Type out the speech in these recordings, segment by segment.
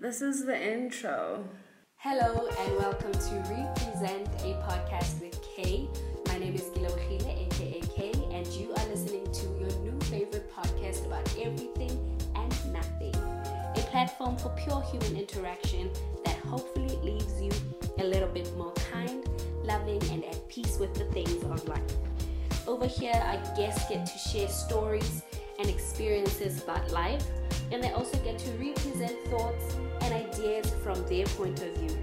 This is the intro. Hello and welcome to Represent a podcast with Kay. My name is Gilawahile, aka Kay, and you are listening to your new favorite podcast about everything and nothing. A platform for pure human interaction that hopefully leaves you a little bit more kind, loving, and at peace with the things of life. Over here, our guests get to share stories and experiences about life, and they also get to represent thoughts and ideas from their point of view.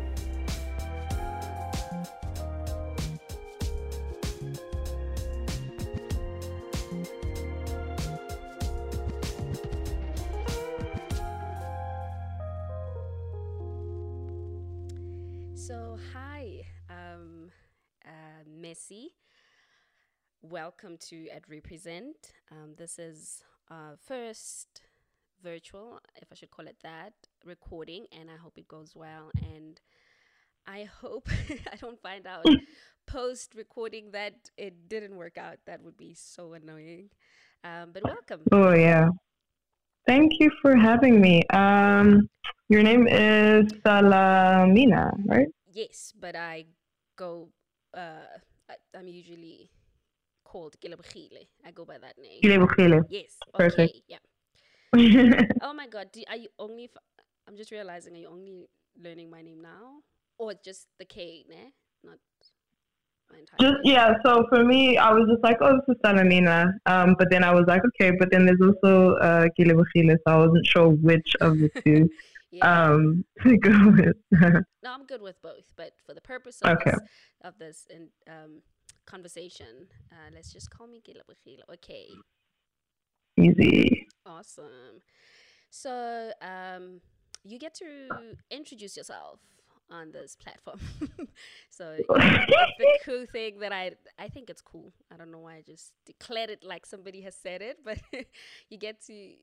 So, hi, um, uh, Mercy. Welcome to at Represent. Um, this is uh, first virtual, if I should call it that, recording, and I hope it goes well. And I hope I don't find out post recording that it didn't work out. That would be so annoying. Um, but welcome. Oh yeah. Thank you for having me. Um, your name is Salamina, right? Yes, but I go. Uh, I, I'm usually called Gilabkhile. I go by that name. Gilebukile. Yes. Perfect. Okay. Yeah. Oh my God. Do, are you only? F- I'm just realizing. Are you only learning my name now, or just the K? Ne? Not my entire. just yeah. So for me, I was just like, oh, this is Salamina. Um, but then I was like, okay. But then there's also uh, Gilebukile, so I wasn't sure which of the two yeah. um to go with. no, I'm good with both. But for the purpose of Okay. this, of this in, um, conversation, uh, let's just call me Gilabkhile. Okay. Easy. Awesome. So, um, you get to introduce yourself on this platform. so, the cool thing that I I think it's cool. I don't know why I just declared it like somebody has said it, but you get to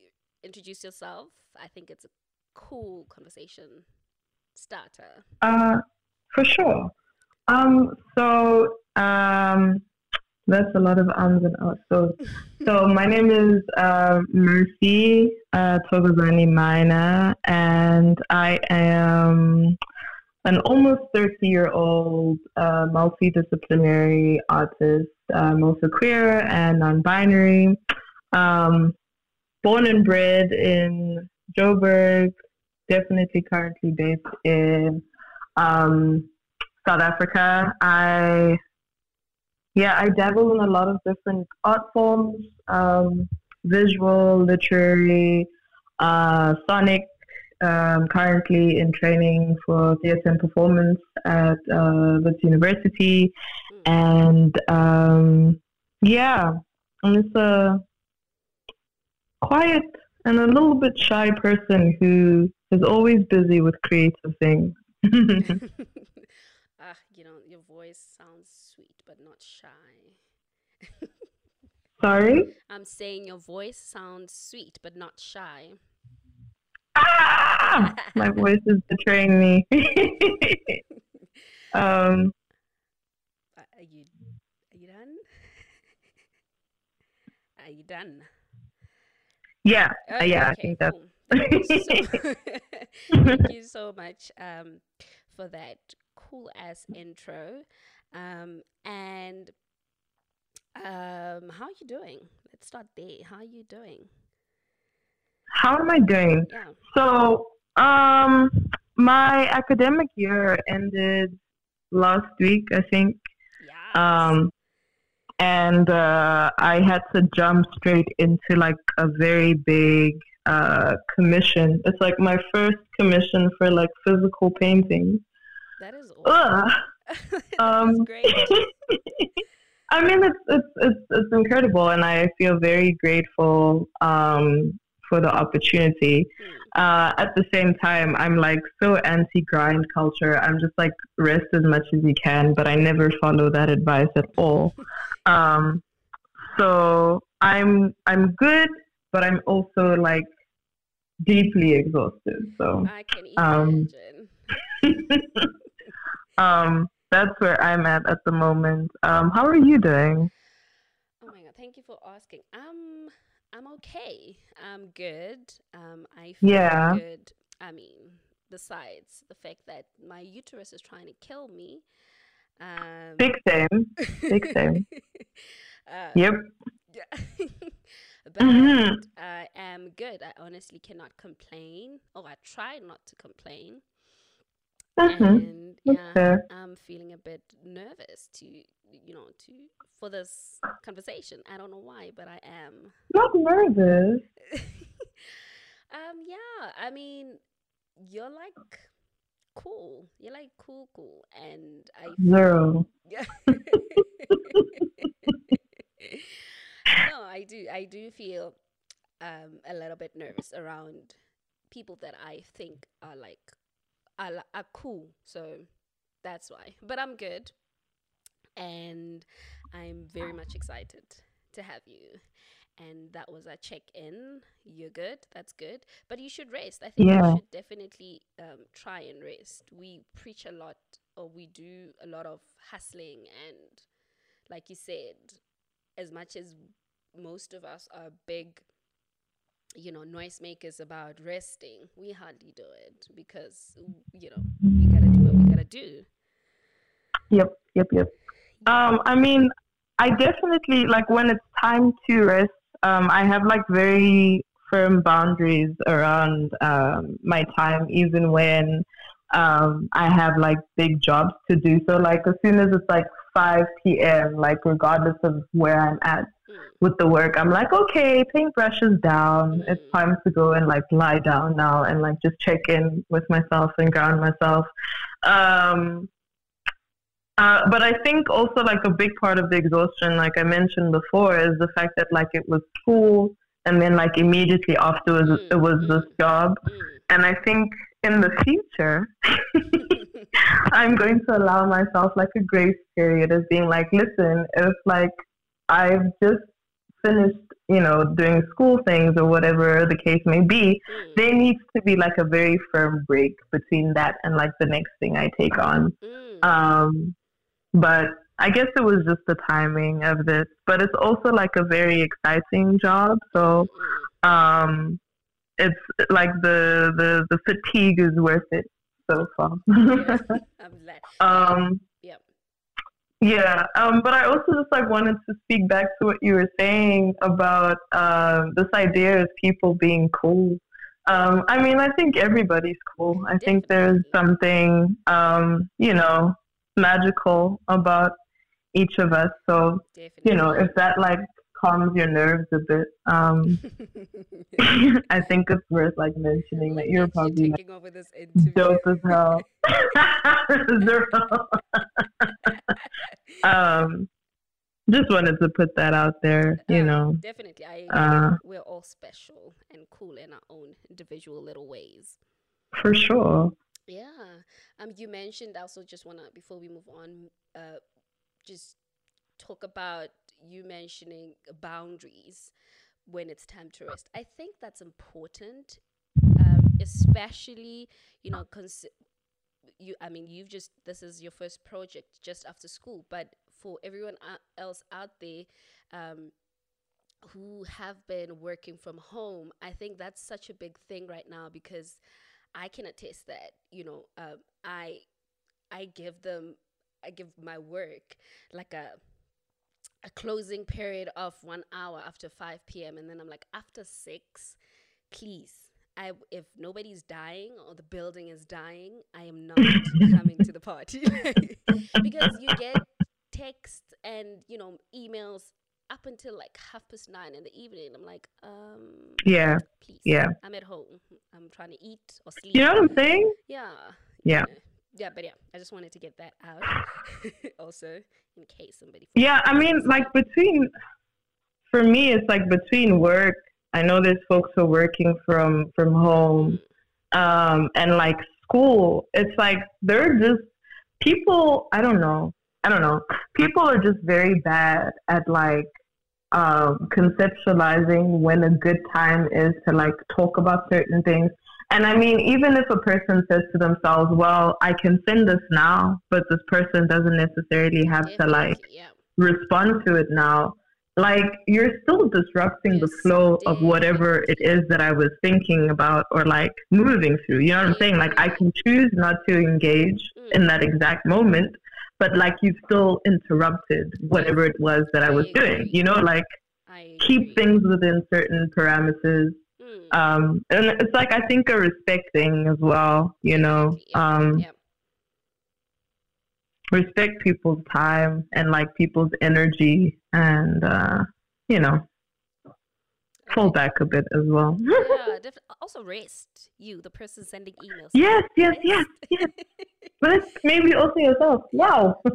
introduce yourself. I think it's a cool conversation starter. Uh, for sure. Um, so um, that's a lot of ums and outs. So, so my name is uh, Mercy uh, Togozani Mina, and I am an almost 30 year old uh, multidisciplinary artist. I'm also queer and non binary. Um, born and bred in Joburg, definitely currently based in um, South Africa. I yeah, I dabble in a lot of different art forms, um, visual, literary, uh, sonic. Um, currently in training for theatre and performance at uh, Wits University, and um, yeah, I'm just a quiet and a little bit shy person who is always busy with creative things. you know, your voice sounds sweet but not shy. Sorry. I'm saying your voice sounds sweet but not shy. Ah! My voice is betraying me. um, Uh, Are you are you done? Are you done? yeah, uh, Okay, yeah, I okay, think that's. cool. Thank you so, thank you so much um, for that cool ass intro. Um, and um, how are you doing? Let's start there. How are you doing? How am I doing? Yeah. So, um, my academic year ended last week, I think. Yeah. Um, and uh, I had to jump straight into like a very big uh, commission. It's like my first commission for like physical painting. That is awesome. Ugh. Um, great. I mean, it's, it's it's it's incredible, and I feel very grateful um, for the opportunity. Hmm. Uh, at the same time, I'm like so anti-grind culture. I'm just like rest as much as you can, but I never follow that advice at all. Um, so I'm I'm good, but I'm also like deeply exhausted. So I can um, imagine. um, that's where I'm at at the moment. Um, how are you doing? Oh my god, thank you for asking. Um, I'm okay. I'm good. Um, I feel Yeah. good. I mean, besides the fact that my uterus is trying to kill me. Um, Big thing. Big thing. uh, Yep. yeah. but Mhm. I am good. I honestly cannot complain. Oh, I try not to complain. Hmm And That's yeah, fair. I'm feeling a bit nervous to, you know, to for this conversation. I don't know why, but I am. Not nervous. um, yeah. I mean, you're like cool. You're like cool, cool, and I Zero. yeah. no, I do. I do feel um, a little bit nervous around people that I think are like are, are cool. So that's why. But I'm good, and I'm very much excited to have you. And that was a check in. You're good. That's good. But you should rest. I think Yeah. you should definitely um, try and rest. We preach a lot, or we do a lot of hustling, and like you said, as much as most of us are big, you know, noisemakers about resting, we hardly do it because you know we gotta do what we gotta do. Yep, yep, yep. Um, I mean, I definitely like when it's time to rest. Um, I have like very firm boundaries around um, my time, even when um, I have like big jobs to do. So like as soon as it's like 5 p.m., like regardless of where I'm at with the work, I'm like, okay, paintbrush is down. It's Mm. time to go and like lie down now and like just check in with myself and ground myself. Um, uh, but I think also like a big part of the exhaustion, like I mentioned before, is the fact that like it was school and then like immediately afterwards Mm, it was this mm. job. And I think in the future. I'm going to allow myself like a grace period of being like, listen, if like I've just finished, you know, doing school things or whatever the case may be, Mm, there needs to be like a very firm break between that and like the next thing I take on. mm, Um, but I guess it was just the timing of this. But it's also like a very exciting job. So um, it's like the, the, the fatigue is worth it so far. Glad. um. Yeah, um, but I also just like wanted to speak back to what you were saying about um, this idea of people being cool. Um, I mean, I think everybody's cool. I think there's something, um, you know, magical about each of us. So, Definitely. you know, if that like calms your nerves a bit, um, I think it's worth like mentioning that you're probably like, taking over this interview. dope as hell. Zero. um, just wanted to put that out there, you Uh, know. Definitely. I Uh, we're all special and cool in our own individual little ways. For sure. Yeah. Um you mentioned I also just wanna before we move on, uh just talk about you mentioning boundaries when it's time to rest. I think that's important. Um, especially, you know, cons- you I mean, you've just this is your first project just after school, but for everyone else out there um who have been working from home, I think that's such a big thing right now because I can attest that you know um, I I give them I give my work like a a closing period of one hour after 5 p.m. and then I'm like after six, please. I if nobody's dying or the building is dying, I am not coming to the party because you get texts and you know emails up until like half past nine in the evening. I'm like, um, Yeah. please, Yeah. I'm at home. I'm trying to eat or sleep. You know what I'm saying? Yeah. Yeah. Yeah, but yeah, I just wanted to get that out also in case somebody. Yeah, I mean, like between, for me, it's like between work. I know there's folks who are working from from home, um, and like school. It's like they're just people. I don't know. I don't know. People are just very bad at like um, conceptualizing when a good time is to like talk about certain things. And I mean, even if a person says to themselves, "Well, I can send this now," but this person doesn't necessarily have to like yeah. respond to it now, like you're still disrupting the flow of whatever it is that I was thinking about or like moving through. You know what I'm saying? Like I can choose not to engage in that exact moment, but like you've still interrupted whatever it was that I was doing. You know, like I keep things within certain parameters. Mm, Um, and it's like I think a respect thing as well. You know, um, yeah. respect people's time and like people's energy, and uh, you know, pull back a bit as well. yeah, def- also rest. You, the person sending emails. Yes, yes, yes, yes. But maybe also yourself. Wow.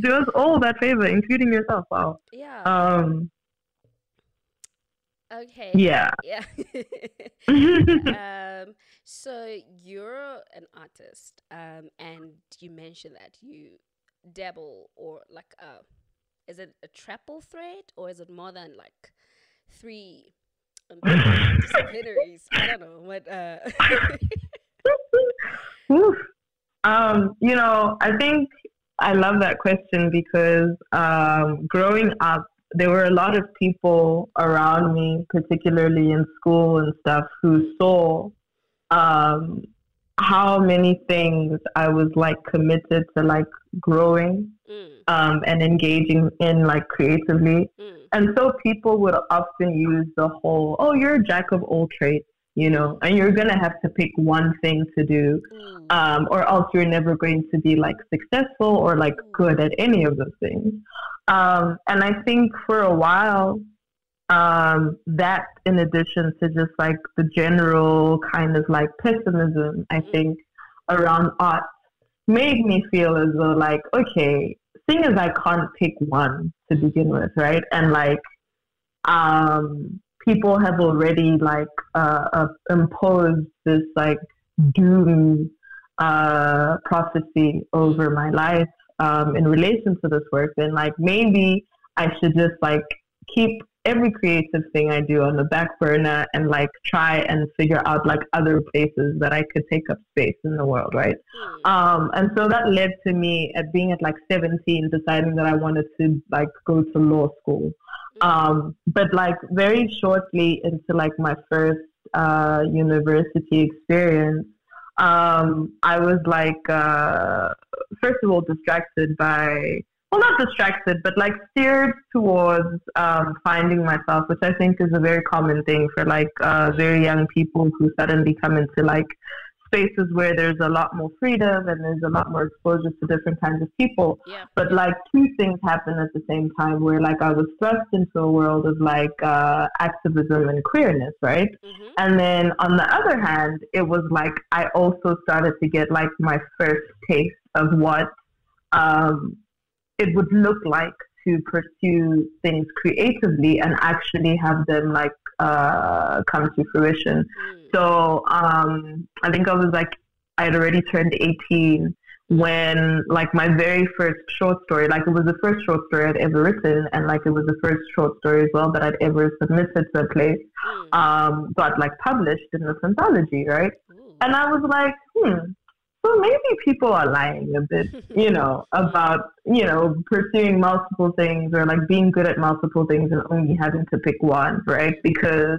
Do us all that favor, including yourself. Wow. yeah. Um. Okay. Yeah. Yeah. um, so you're an artist, um, and you mentioned that you dabble or like uh, is it a triple thread or is it more than like three um, disciplinaries? I don't know what. Uh, Um, you know, I think I love that question because um, growing up, there were a lot of people around me, particularly in school and stuff, who saw um, how many things I was like committed to like growing mm, um, and engaging in like creatively. mm, And so people would often use the whole, oh, you're a jack of all trades, you know, and you're going to have to pick one thing to do, mm, um, or else you're never going to be like successful or like good at any of those things. Um, and I think for a while, um, that in addition to just like the general kind of like pessimism, I think around art made me feel as though like, okay, seeing as I can't pick one to begin with, right? And like, um, people have already like uh, uh, imposed this like doom uh, prophecy over my life um, in relation to this work, then like maybe I should just like keep every creative thing I do on the back burner and like try and figure out like other places that I could take up space in the world, right? mm, Um, and so that led to me at being at like 17, deciding that I wanted to like go to law school. mm, Um, but like very shortly into like my first uh, university experience, um, I was like, uh, first of all, distracted by, well, not distracted, but like steered towards um, finding myself, which I think is a very common thing for like uh, very young people who suddenly come into like spaces where there's a lot more freedom and there's a lot more exposure to different kinds of people. yeah. But like two things happened at the same time where like I was thrust into a world of like uh, activism and queerness, right? Mm-hmm. And then on the other hand, it was like I also started to get like my first taste of what um, it would look like to pursue things creatively and actually have them like uh, come to fruition. Mm, So um, I think I was like, I had already turned 18 when like my very first short story, like it was the first short story I'd ever written, and like it was the first short story as well that I'd ever submitted to a place, mm, um, got like published in this anthology, right? And I was like, hmm, so maybe people are lying a bit, you know, about, you know, pursuing multiple things or like being good at multiple things and only having to pick one, right? Because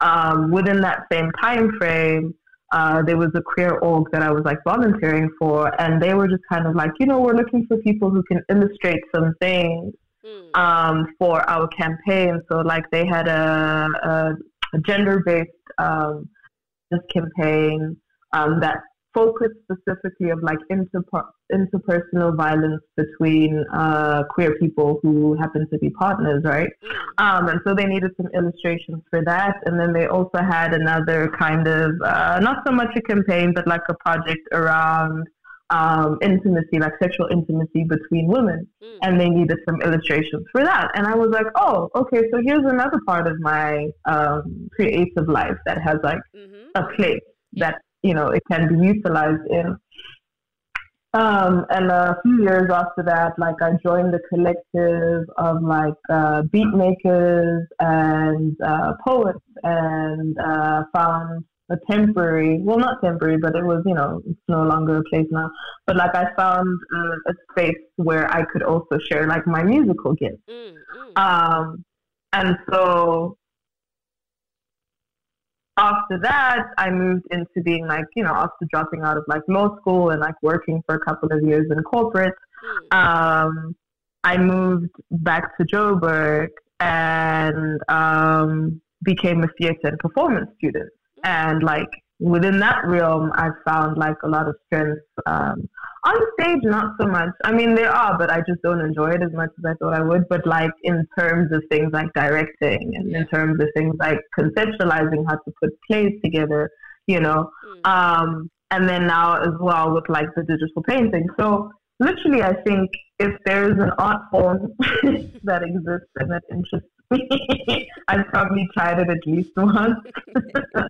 um, within that same time frame, uh, there was a queer org that I was like volunteering for, and they were just kind of like, you know, we're looking for people who can illustrate some things Mm, um, for our campaign. So like they had a, a, a gender-based um, this campaign um, that focused specifically of like interper- interpersonal violence between uh, queer people who happen to be partners, right? mm, Um, and so they needed some illustrations for that. And then they also had another kind of, uh, not so much a campaign, but like a project around um, intimacy, like sexual intimacy between women. mm, And they needed some illustrations for that. And I was like, oh, okay, so here's another part of my um, creative life that has like mhm, a place that, you know, it can be utilized in. Um, and a few years after that, like I joined the collective of like uh, beat makers and uh, poets and uh, found a temporary, well, not temporary, but it was, you know, it's no longer a place now. But like I found uh, a space where I could also share like my musical gifts. Mm, mm. Um, and so after that, I moved into being like, you know, after dropping out of like law school and like working for a couple of years in corporate, Mm. um, I moved back to Joburg and um, became a theater and performance student. And like within that realm, I've found like a lot of strength. Um, on stage, not so much. I mean, there are, but I just don't enjoy it as much as I thought I would. But like in terms of things like directing and in terms of things like conceptualizing how to put plays together, you know, Mm. um, and then now as well with like the digital painting. So literally, I think if there is an art form that exists and that interests me, I've probably tried it at least once.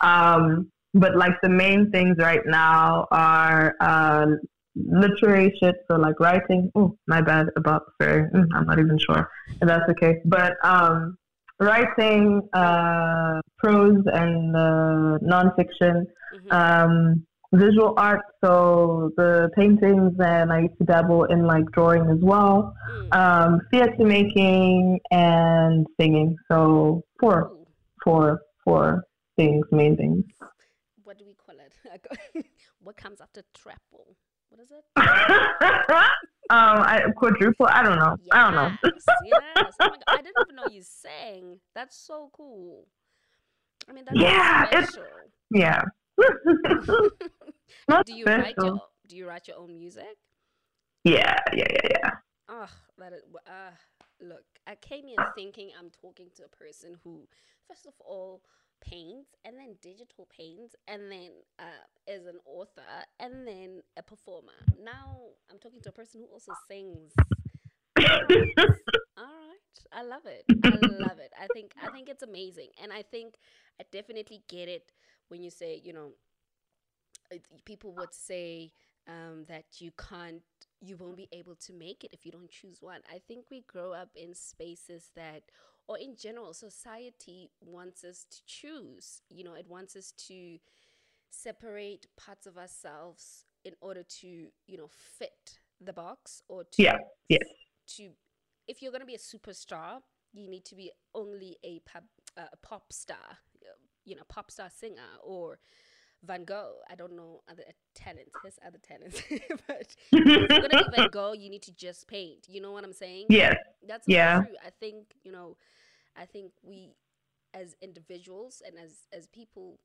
um, but like the main things right now are uh, literary shit, so like writing. Oh, my bad about swearing. Mm, I'm not even sure if that's okay. But um, writing, uh, prose and uh, nonfiction Mhm. um, visual art, so the paintings, and I used to dabble in like drawing as well, Mm. um, theater making, and singing. So four, four, four things, main things. what do we call it? What comes after treble? What is it? um, I, quadruple. I don't know. I don't know. Yes, yes. Oh my God, I didn't even know you sang. That's so cool. I mean, that's Yeah, it's- special. yeah. Not do you write your Do you write your own music? Yeah, yeah, yeah, yeah. Oh, that is. Uh, look, I came here thinking I'm talking to a person who, first of all, paints and then digital paints and then uh, is an author and then a performer. Now I'm talking to a person who also sings. All right, I love it. I love it. I think I think it's amazing, and I think I definitely get it when you say, you know, people would say um, that you can't, you won't be able to make it if you don't choose one. I think we grow up in spaces that, or in general, society wants us to choose. You know, it wants us to separate parts of ourselves in order to, you know, fit the box or to Yeah, yes. to if you're going to be a superstar you need to be only a pop, uh, a pop star you know pop star singer or van gogh i don't know other talents his other talents but if you're going to be van gogh you need to just paint. You know what i'm saying? Yeah. that's not Yeah. true. I think you know i think we as individuals and as as people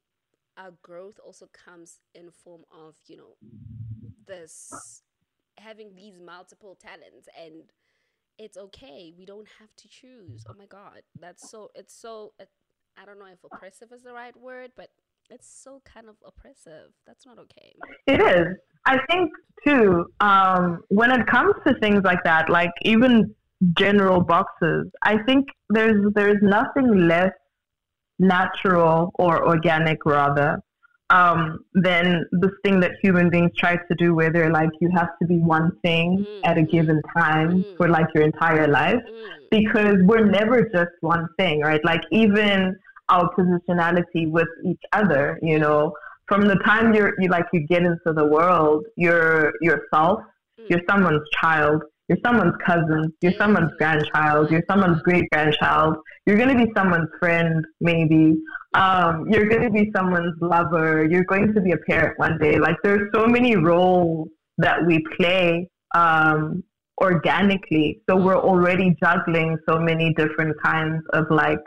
our growth also comes in form of you know this having these multiple talents and it's okay. We don't have to choose. Oh my god. That's so it's so uh, i don't know if oppressive is the right word but it's so kind of oppressive that's not okay It is. I think too. Um, when it comes to things like that, like even general boxes, I think there's there's nothing less natural or organic rather um, than this thing that human beings try to do, where they're like you have to be one thing at a Mm, given time mm. for like your entire life Mm, because we're never just one thing, right? Like even our positionality with each other, you know, from the time you're you like you get into the world, you're yourself, mm. you're someone's child, you're someone's cousin, you're someone's grandchild, you're someone's great grandchild, you're gonna be someone's friend, maybe. Um, you're gonna be someone's lover, you're going to be a parent one day. Like there's so many roles that we play um organically. So we're already juggling so many different kinds of like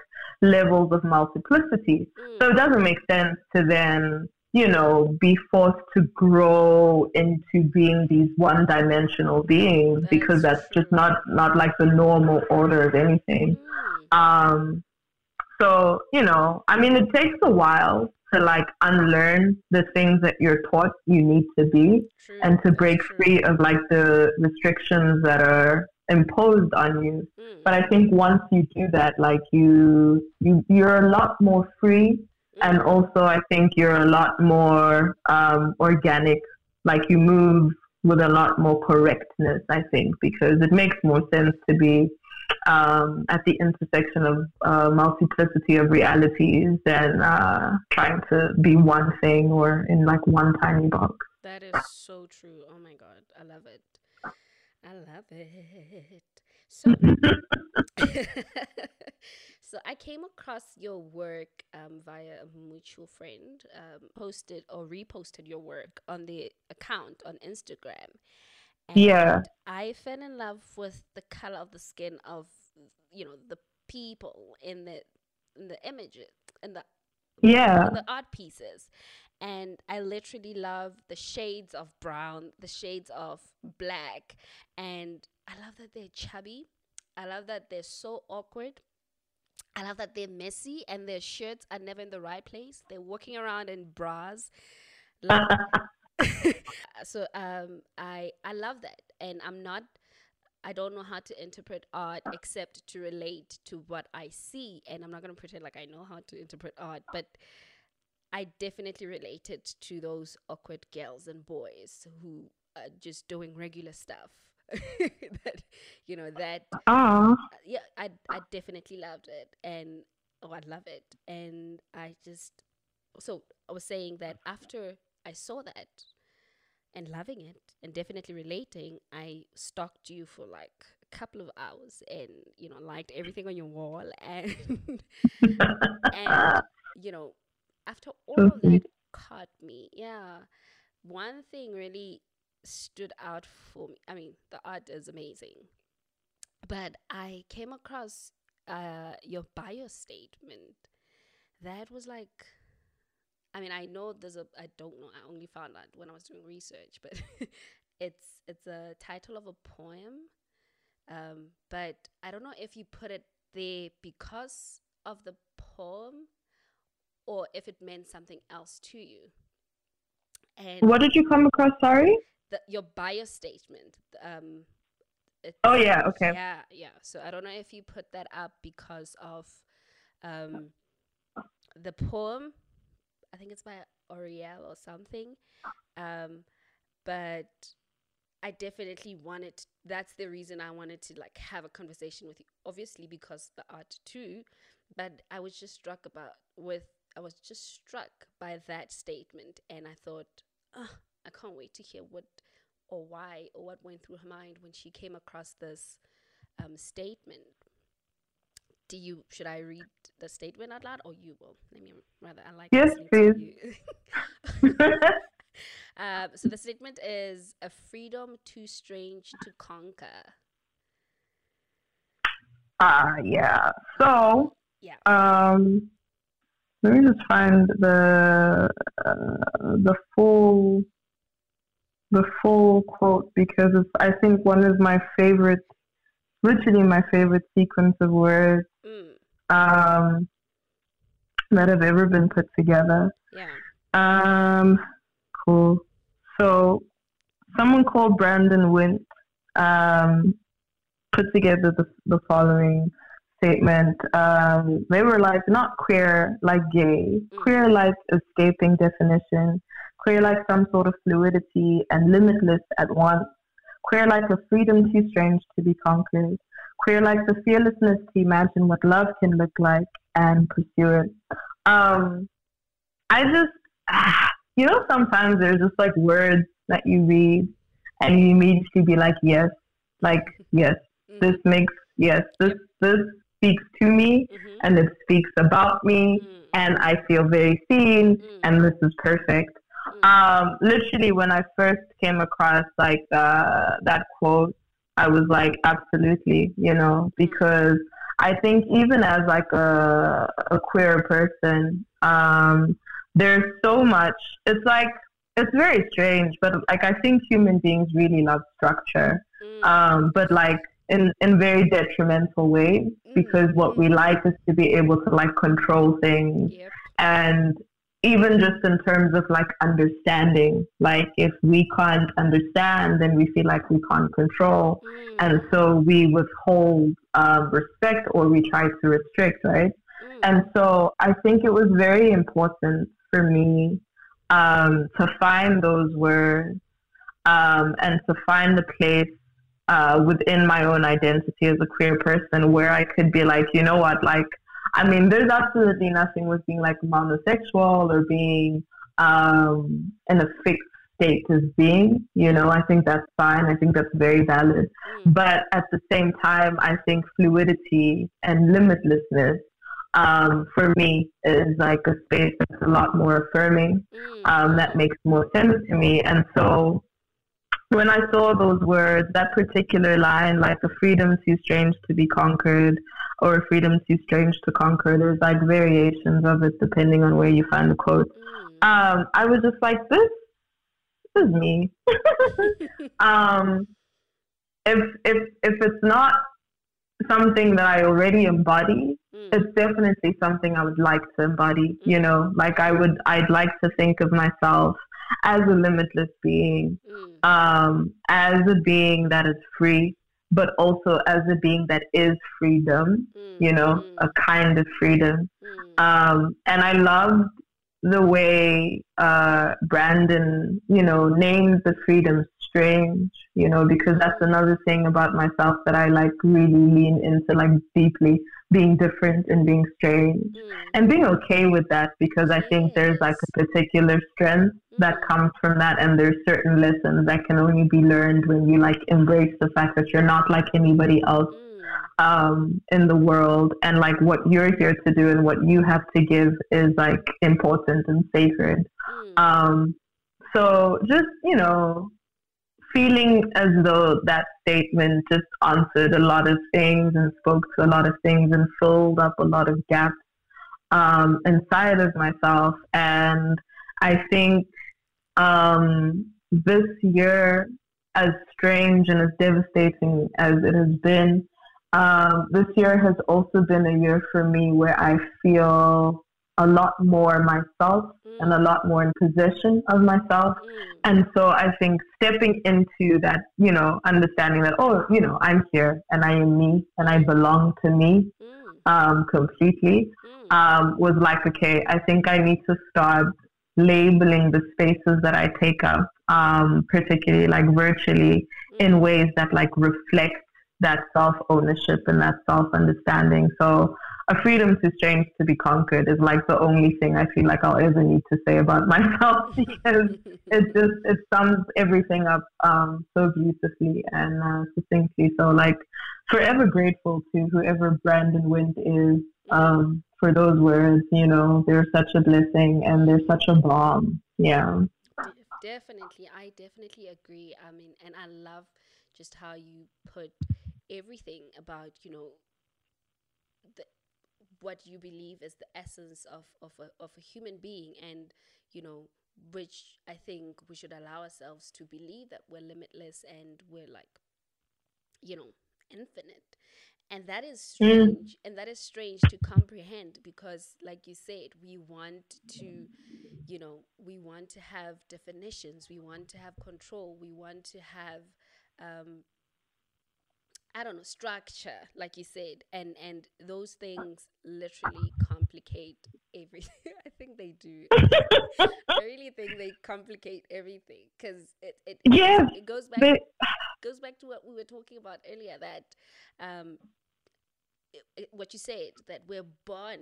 levels of multiplicity. mm. So it doesn't make sense to then, you know, be forced to grow into being these one dimensional beings because That's that's just not not like the normal order of anything. Mm. Um so, you know, I mean it takes a while to like unlearn the things that you're taught you need to be True, and to break true. free of like the restrictions that are imposed on you. Mm, But I think once you do that, like you you you're a lot more free and mm. also I think you're a lot more um, organic. Like you move with a lot more correctness. I think because it makes more sense to be um, at the intersection of uh, multiplicity of realities than uh, trying to be one thing or in like one tiny box. That is so true. Oh my god, I love it. I love it. So, so I came across your work um, via a mutual friend, um, posted or reposted your work on the account on Instagram. And yeah. I fell in love with the color of the skin of, you know, the people in the in the images in the yeah in the art pieces and I literally love the shades of brown, the shades of black, and I love that they're chubby. I love that they're so awkward. I love that they're messy and their shirts are never in the right place. They're walking around in bras. so um, I I love that, and I'm not. I don't know how to interpret art except to relate to what I see, and I'm not gonna pretend like I know how to interpret art, but I definitely related to those awkward girls and boys who are just doing regular stuff. that you know that uh, yeah I I definitely loved it and oh I love it and I just so I was saying that after I saw that and loving it and definitely relating I stalked you for like a couple of hours and you know liked everything on your wall and and you know after all of that caught me, yeah, one thing really stood out for me. I mean, the art is amazing, but I came across uh, your bio statement. That was like, I mean, I know there's a, I don't know, I only found out when I was doing research, but it's it's a title of a poem. Um, but I don't know if you put it there because of the poem or if it meant something else to you. And what did you come across? Sorry, the, your bio statement. Um, oh yeah, okay. Yeah, yeah. So I don't know if you put that up because of um, the poem. I think it's by Oriel or something. Um, but I definitely wanted. That's the reason I wanted to like have a conversation with you. Obviously, because the art too. But I was just struck about with I was just struck by that statement, and I thought, oh, I can't wait to hear what or why or what went through her mind when she came across this um, statement. Do you should I read the statement out loud or you will? Let me rather I like yes, please. uh, so the statement is a freedom too strange to conquer. Ah, uh, yeah. So yeah. Um, let me just find the uh, the full the full quote because it's I think one of my favorite, literally my favorite sequence of words mm. um, that have ever been put together. Yeah. Um, cool. So, someone called Brandon Wint um, put together the, the following statement. Um, they were like not queer like gay, mm. queer like escaping definition, queer like some sort of fluidity and limitless at once, queer like a freedom too strange to be conquered, queer like the fearlessness to imagine what love can look like and pursue it. Um, I just, you know, sometimes there's just like words that you read and you immediately be like, yes, like, yes, mm. this makes, yes, this, this speaks to me mm-hmm. and it speaks about me mm. and I feel very seen mm. and this is perfect. Mm. Um, literally when I first came across like uh, that quote, I was like, absolutely, you know, mm. because I think even as like a, a queer person, um, there's so much, it's like, it's very strange, but like I think human beings really love structure. Mm. Um, but like in, in very detrimental ways mm. because what we like is to be able to like control things yep. and even just in terms of like understanding like if we can't understand then we feel like we can't control mm. and so we withhold um, respect or we try to restrict right mm. and so i think it was very important for me um, to find those words um, and to find the place uh, within my own identity as a queer person where I could be like, you know what, like, I mean, there's absolutely nothing with being like monosexual or being um, in a fixed state as being, you know, I think that's fine. I think that's very valid. Mm. But at the same time, I think fluidity and limitlessness um, for me is like a space that's a lot more affirming. Mm. Um, that makes more sense to me. And so when I saw those words, that particular line, like a freedom too strange to be conquered or a freedom too strange to conquer, there's like variations of it depending on where you find the quote. Mm. Um, I was just like, this, this is me. um, if, if, if it's not something that I already embody, mm. it's definitely something I would like to embody, mm. you know, like I would, I'd like to think of myself as a limitless being, mm. um, as a being that is free, but also as a being that is freedom, mm. you know, mm. a kind of freedom. Mm. Um, and I loved the way uh, Brandon, you know, names the freedom strange, you know, because that's another thing about myself that I like really lean into like deeply being different and being strange mm. and being okay with that because I think there's like a particular strength that mm. comes from that and there's certain lessons that can only be learned when you like embrace the fact that you're not like anybody else mm. um, in the world and like what you're here to do and what you have to give is like important and sacred mm. um, so just you know feeling as though that statement just answered a lot of things and spoke to a lot of things and filled up a lot of gaps um, inside of myself. And I think um, this year, as strange and as devastating as it has been, um, this year has also been a year for me where I feel a lot more myself mm. and a lot more in possession of myself. Mm. And so I think stepping into that, you know, understanding that, oh, you know, I'm here and I am me and I belong to me mm. um, completely mm. um, was like, okay, I think I need to start labeling the spaces that I take up, um, particularly like virtually, in mm. ways that like reflect that self ownership and that self understanding. So a freedom to change to be conquered is like the only thing I feel like I'll ever need to say about myself because it just it sums everything up um, so beautifully and uh, succinctly. So like forever grateful to whoever Brandon Wint is um, for those words. You know, they're such a blessing and they're such a balm. Yeah. Definitely, I definitely agree. I mean, and I love just how you put everything about you know the what you believe is the essence of of a, of a human being. And you know which i think we should allow ourselves to believe that we're limitless and we're like you know infinite. And that is mm. strange and that is strange to comprehend because like you said we want to you know we want to have definitions. We want to have control. We want to have um, I don't know structure, like you said, and and those things literally complicate everything. I think they do. I really think they complicate everything because it it yeah it goes back they... goes back to what we were talking about earlier that um it, it, what you said that we're born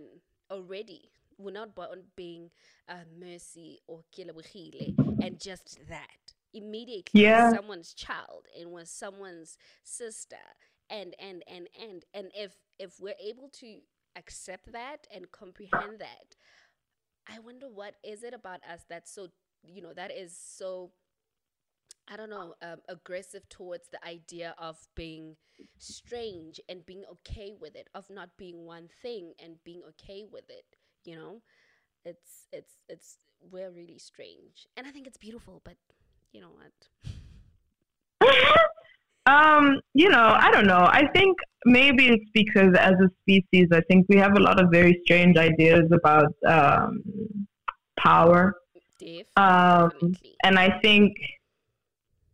already we're not born being uh, mercy or kilabugile and just that immediately yeah. someone's child and was someone's sister and and and and and if if we're able to accept that and comprehend that i wonder what is it about us that's so you know that is so I don't know, um, aggressive towards the idea of being strange and being okay with it, of not being one thing and being okay with it. You know, it's it's it's we're really strange, and I think it's beautiful. But you know what? um, you know, I don't know. I think maybe it's because as a species, I think we have a lot of very strange ideas about um, power. Um, and I think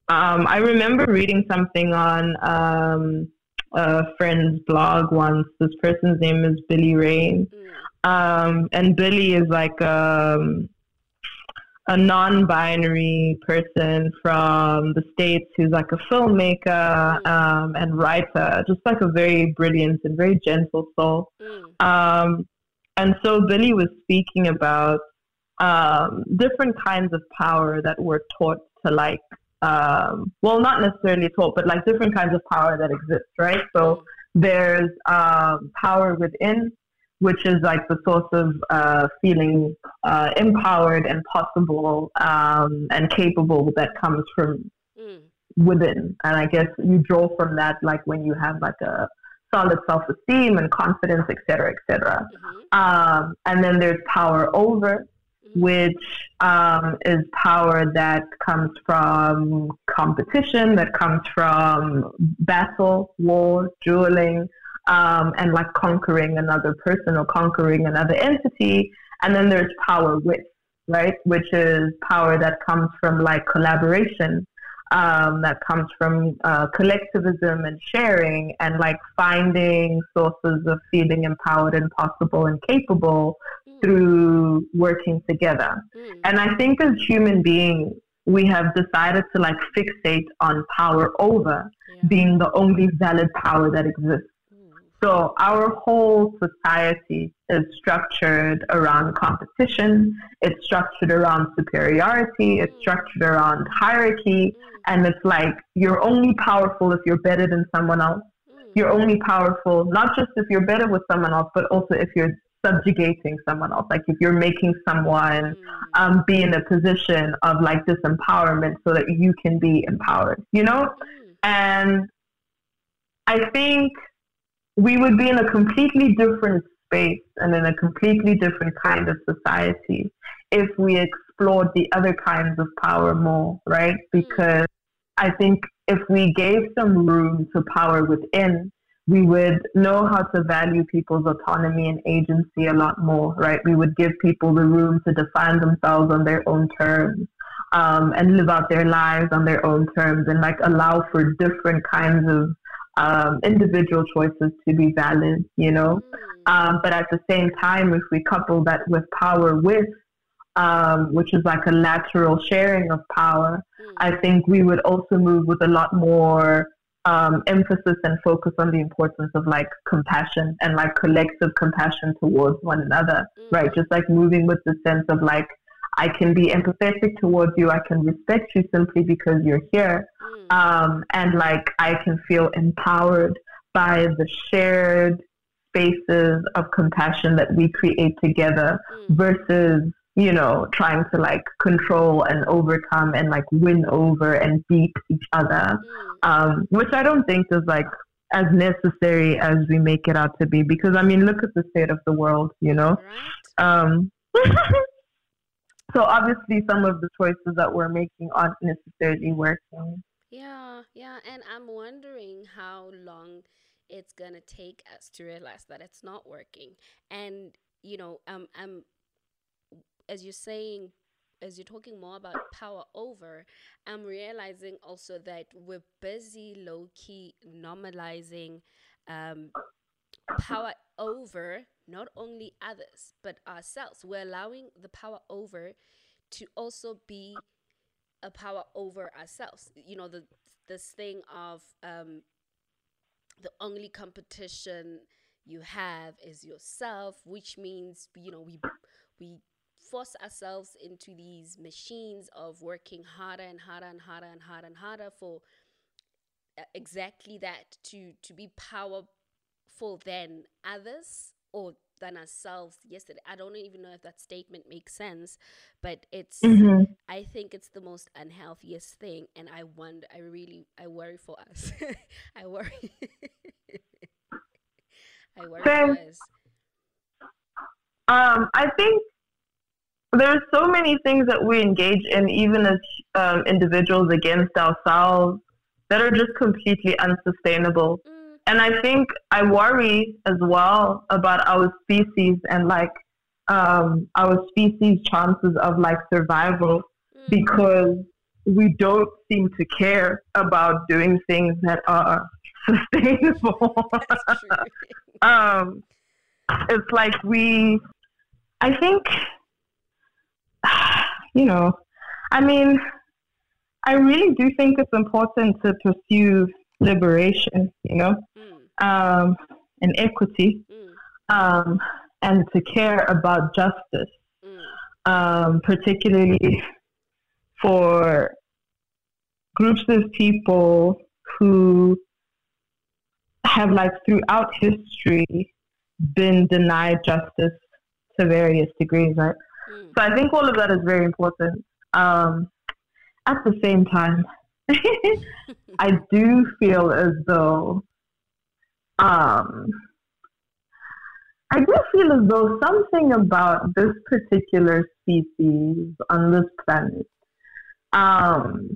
um, I remember reading something on um, a friend's blog once. This person's name is Billy Rain. Mm. Um, and Billy is like um, a non-binary person from the states who's like a filmmaker um, and writer, just like a very brilliant and very gentle soul. Mm. Um, and so Billy was speaking about um, different kinds of power that we're taught to like, um, well, not necessarily taught, but like different kinds of power that exist, right? So there's um, power within, which is like the source of uh, feeling uh, empowered and possible um, and capable that comes from mm. within. And I guess you draw from that, like when you have like a solid self-esteem and confidence, et cetera, et cetera. Mm-hmm. Um, and then there's power over, mm-hmm. which um, is power that comes from competition, that comes from battle, war, dueling, um, and like conquering another person or conquering another entity. And then there's power with, right, which is power that comes from like collaboration, um, that comes from uh, collectivism and sharing and like finding sources of feeling empowered and possible and capable mm. through working together. Mm. And I think as human beings, we have decided to like fixate on power over yeah. being the only valid power that exists. So our whole society is structured around competition. It's structured around superiority. It's mm. structured around hierarchy. Mm. And it's like you're only powerful if you're better than someone else. Mm. You're only powerful not just if you're better with someone else, but also if you're subjugating someone else. Like if you're making someone um, be in a position of like disempowerment so that you can be empowered, you know? And I think we would be in a completely different space and in a completely different kind of society if we explored the other kinds of power more, right? Hmm. Because I think if we gave some room to power within, we would know how to value people's autonomy and agency a lot more, right? We would give people the room to define themselves on their own terms um, and live out their lives on their own terms and like allow for different kinds of um, individual choices to be valid, you know. Mm. Um, but at the same time, if we couple that with power with, um, which is like a lateral sharing of power, mm. I think we would also move with a lot more um, emphasis and focus on the importance of like compassion and like collective compassion towards one another, mm. right? Just like moving with the sense of like I can be empathetic towards you. I can respect you simply because you're here. Mm. Um, and like I can feel empowered by the shared spaces of compassion that we create together mm. versus, you know, trying to like control and overcome and like win over and beat each other. Mm. Um, which I don't think is like as necessary as we make it out to be because I mean look at the state of the world, you know. Right. Um, so obviously some of the choices that we're making aren't necessarily working. Yeah yeah and i'm wondering how long it's gonna take us to realize that it's not working. And you know um, i'm as you're saying as you're talking more about power over, I'm realizing also that we're busy low key normalizing um, power over not only others but ourselves. We're allowing the power over to also be a power over ourselves. You know the this thing of um the only competition you have is yourself which means you know we we force ourselves into these machines of working harder and harder and harder and harder and harder for uh, exactly that to to be powerful than others or than ourselves yesterday. I don't even know if that statement makes sense, but it's mm-hmm. I think it's the most unhealthiest thing and I wonder I really I worry for us. I worry I worry for us. Um I think there's so many things that we engage in even as um, individuals against ourselves that are just completely unsustainable. Mm and I think I worry as well about our species and like um, our species' chances of like survival mm. because we don't seem to care about doing things that are sustainable. um, it's like we, I think, you know, I mean, I really do think it's important to pursue liberation, you know, mm. um, and equity, mm. um, and to care about justice, mm. um, particularly for groups of people who have, like, throughout history, been denied justice to various degrees, right? Mm. So I think all of that is very important. Um, at the same time, I do feel as though um, I do feel as though something about this particular species on this planet. Um,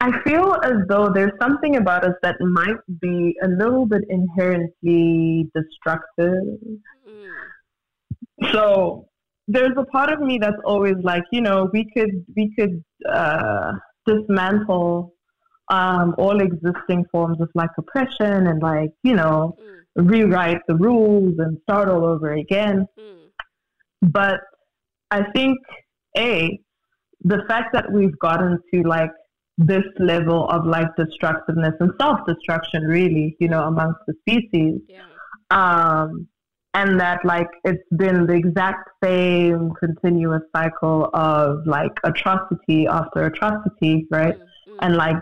I feel as though there's something about us that might be a little bit inherently destructive. Mm. So there's a part of me that's always like, you know, we could we could uh, dismantle um, all existing forms of like oppression and like you know mm. rewrite the rules and start all over again. Mm. But I think a the fact that we've gotten to like this level of like destructiveness and self destruction, really, you know, amongst the species. Yeah. Um, and that like it's been the exact same continuous cycle of like atrocity after atrocity, right? Mm-hmm. And like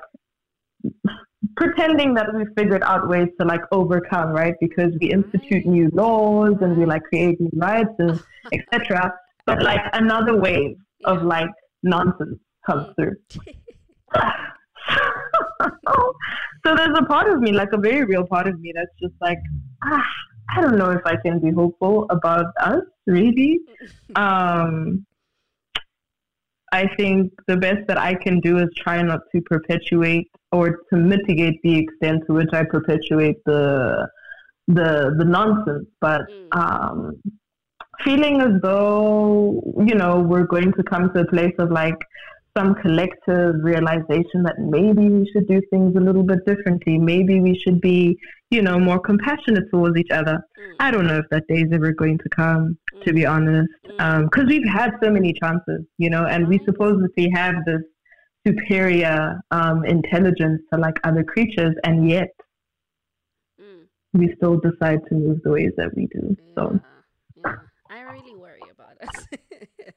pretending that we figured out ways to like overcome, right? Because we institute new laws and we like create new rights and etc. But like another wave of like nonsense comes mm. through. so there's a part of me, like a very real part of me, that's just like, ah, I don't know if I can be hopeful about us, really. Um, I think the best that I can do is try not to perpetuate or to mitigate the extent to which I perpetuate the the the nonsense. But mm. um, feeling as though you know we're going to come to a place of like some collective realization that maybe we should do things a little bit differently. Maybe we should be, you know, more compassionate towards each other. Mm. I don't know if that day is ever going to come, mm. to be mm. honest, because mm. um, we've had so many chances, you know, and we supposedly have this superior um, intelligence to like other creatures, and yet mm. we still decide to move the ways that we do. Yeah. So, yeah. I really worry about us.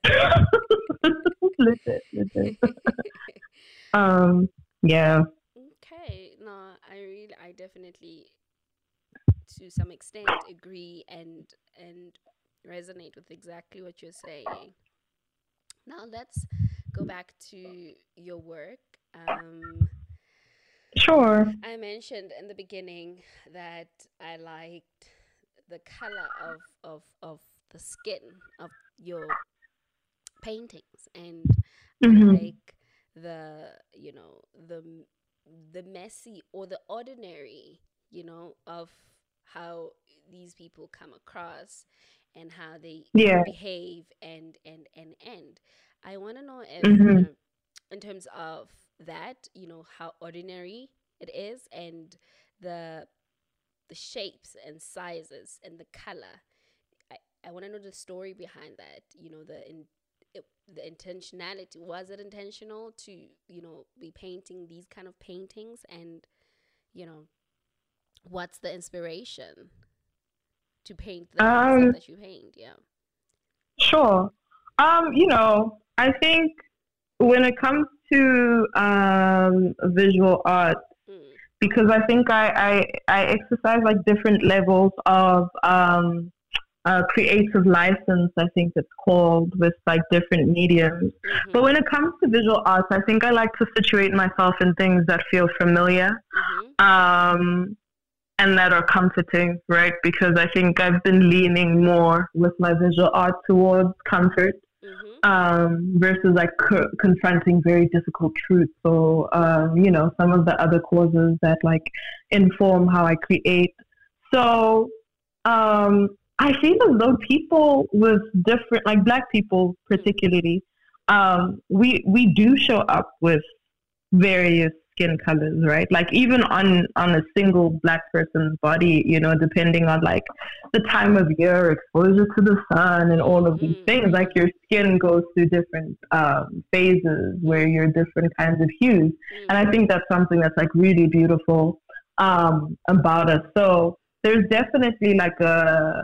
legit, legit. um, yeah. Okay. No, I really, I definitely, to some extent, agree and and resonate with exactly what you're saying. Now let's go back to your work. Um, sure. I mentioned in the beginning that I liked the color of of of the skin of your paintings and mm-hmm. like the you know the the messy or the ordinary you know of how these people come across and how they yeah. behave and and and end i want to know if mm-hmm. in terms of that you know how ordinary it is and the the shapes and sizes and the color i i want to know the story behind that you know the in the intentionality was it intentional to you know be painting these kind of paintings? And you know what's the inspiration to paint the um, that you paint? Yeah. Sure. Um you know i think when it comes to um visual art mm. because i think I, I i exercise like different levels of um uh, creative license, I think it's called, with like different mediums. Mm-hmm. But when it comes to visual arts, I think I like to situate myself in things that feel familiar mm-hmm. um, and that are comforting, right? Because I think I've been leaning more with my visual art towards comfort. Mm-hmm. Um, versus like co- confronting very difficult truths or um, you know some of the other causes that like inform how I create. So um, I feel as though people with different, like black people particularly, um, we we do show up with various skin colors, right? Like even on on a single black person's body, you know, depending on like the time of year, exposure to the sun, and all of these mm-hmm. things, like your skin goes through different um, phases where you're different kinds of hues, and I think that's something that's like really beautiful um, about us. So there's definitely like a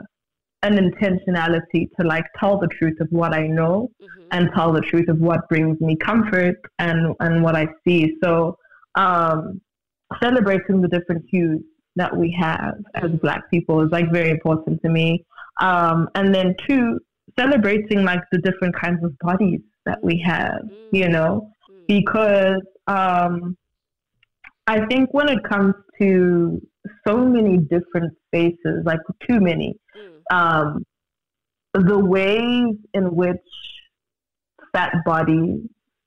an intentionality to like tell the truth of what I know mm-hmm. and tell the truth of what brings me comfort and and what I see. So um, celebrating the different hues that we have as mm-hmm. Black people is like very important to me. Um, and then two, celebrating like the different kinds of bodies that we have, mm-hmm. you know, mm-hmm. because um, I think when it comes to so many different spaces, like too many, um, the ways in which fat bodies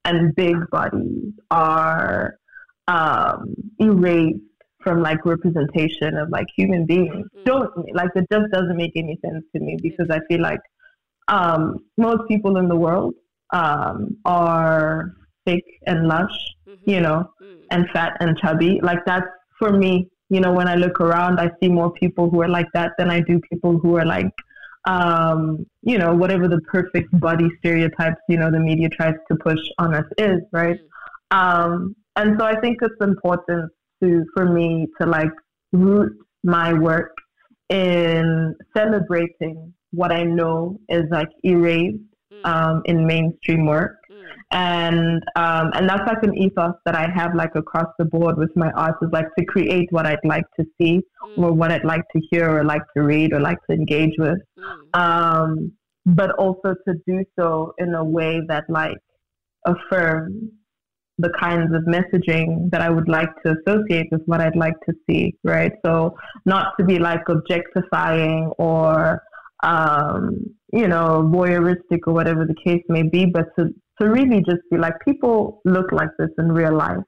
and big bodies are um, erased from like representation of like human beings mm-hmm. don't like it just doesn't make any sense to me because I feel like um, most people in the world um, are thick and lush, mm-hmm. you know, mm-hmm. and fat and chubby. Like that's for me you know, when I look around, I see more people who are like that than I do people who are like, um, you know, whatever the perfect body stereotypes, you know, the media tries to push on us is, right? Um, and so I think it's important to, for me to like root my work in celebrating what I know is like erased mm. um, in mainstream work and um, and that's like an ethos that I have like across the board with my art is like to create what I'd like to see mm. or what I'd like to hear or like to read or like to engage with, mm. um, but also to do so in a way that like affirms the kinds of messaging that I would like to associate with what I'd like to see, right? So not to be like objectifying or um, you know, voyeuristic or whatever the case may be, but to to really just be like, people look like this in real life.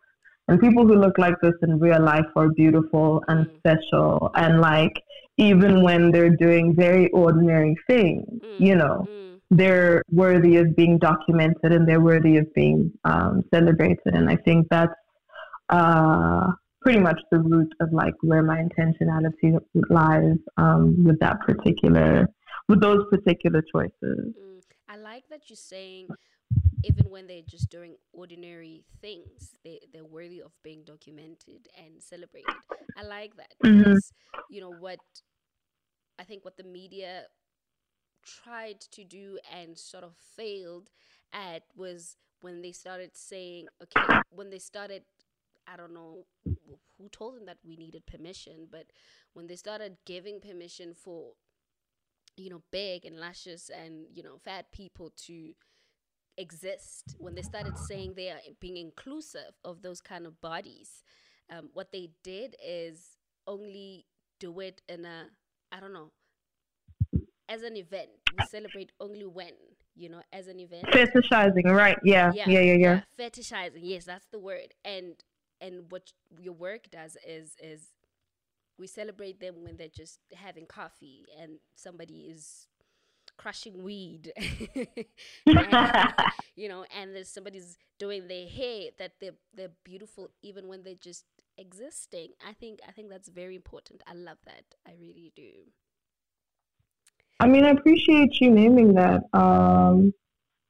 And people who look like this in real life are beautiful and mm. special. And like, even when they're doing very ordinary things, mm. you know, mm. they're worthy of being documented and they're worthy of being um, celebrated. And I think that's uh, pretty much the root of like where my intentionality lies um, with that particular, with those particular choices. Mm. I like that you're saying even when they're just doing ordinary things, they, they're worthy of being documented and celebrated. I like that mm-hmm. because, you know, what I think what the media tried to do and sort of failed at was when they started saying, okay, when they started, I don't know who told them that we needed permission, but when they started giving permission for, you know, big and luscious and, you know, fat people to exist. When they started saying they are being inclusive of those kind of bodies um, what they did is only do it in a i don't know as an event. We celebrate only when you know as an event. Fetishizing right. Yeah. Yeah yeah yeah, yeah. yeah. Fetishizing. Yes that's the word. And and what your work does is is we celebrate them when they're just having coffee and somebody is crushing weed. And, you know and there's somebody's doing their hair that they're they're beautiful even when they're just existing. I think i think that's very important. I love that. I really do. I mean i appreciate you naming that um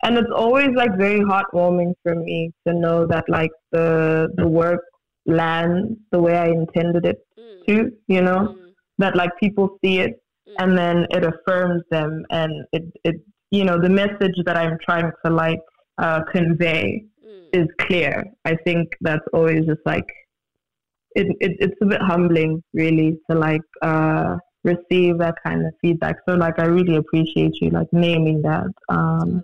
and it's always like very heartwarming for me to know that like the the work lands the way i intended it mm. to you know mm. that like people see it and then it affirms them and it, it you know the message that i'm trying to like uh, convey mm. is clear i think that's always just like it, it, it's a bit humbling really to like uh, receive that kind of feedback so like i really appreciate you like naming that um,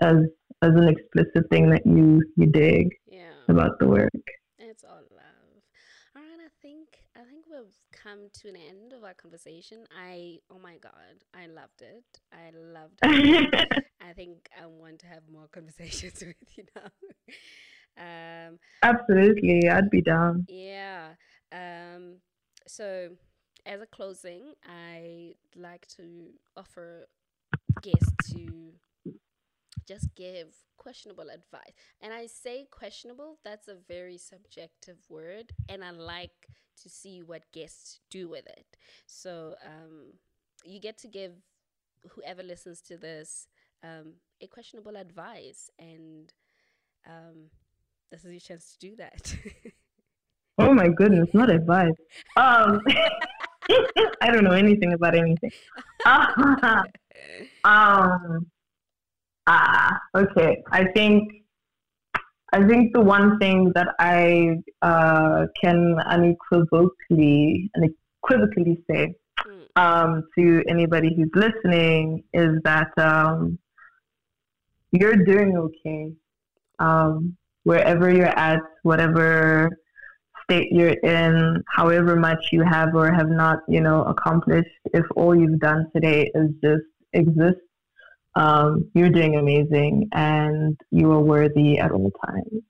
as as an explicit thing that you you dig yeah. about the work it's all love all right i think i think we've come to an end of our conversation. I, oh my God, I loved it. I loved it. I think I want to have more conversations with you now. um, Absolutely, I'd be down. Yeah. Um, so, as a closing, I'd like to offer guests to just give questionable advice. And I say questionable, that's a very subjective word. And I like to see what guests do with it. So um, you get to give whoever listens to this um, a questionable advice. And um, this is your chance to do that. oh my goodness, not advice. Um, I don't know anything about anything. um, ah, okay. I think I think the one thing that I uh, can unequivocally unequivocally say hmm. um, to anybody who's listening is that um, you're doing okay. Um, wherever you're at, whatever state you're in, however much you have or have not, you know, accomplished, if all you've done today is just exist, um, you're doing amazing and you are worthy at all times.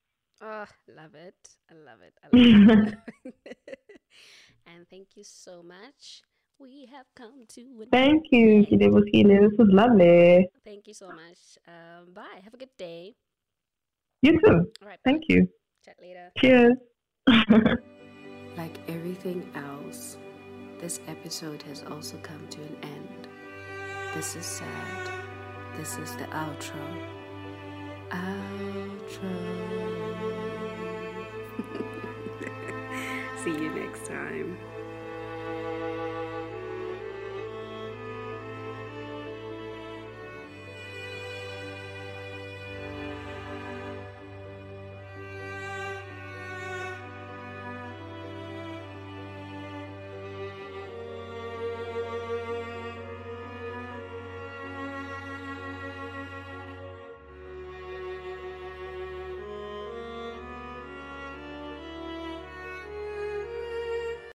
Oh, love it. I love it. I love it. and thank you so much. We have come to an Thank you, This was lovely. Thank you so much. Um, bye. Have a good day. You too. All right. Thank you. Chat later. Cheers. like everything else, this episode has also come to an end. This is sad. This is the outro. Outro. See you next time.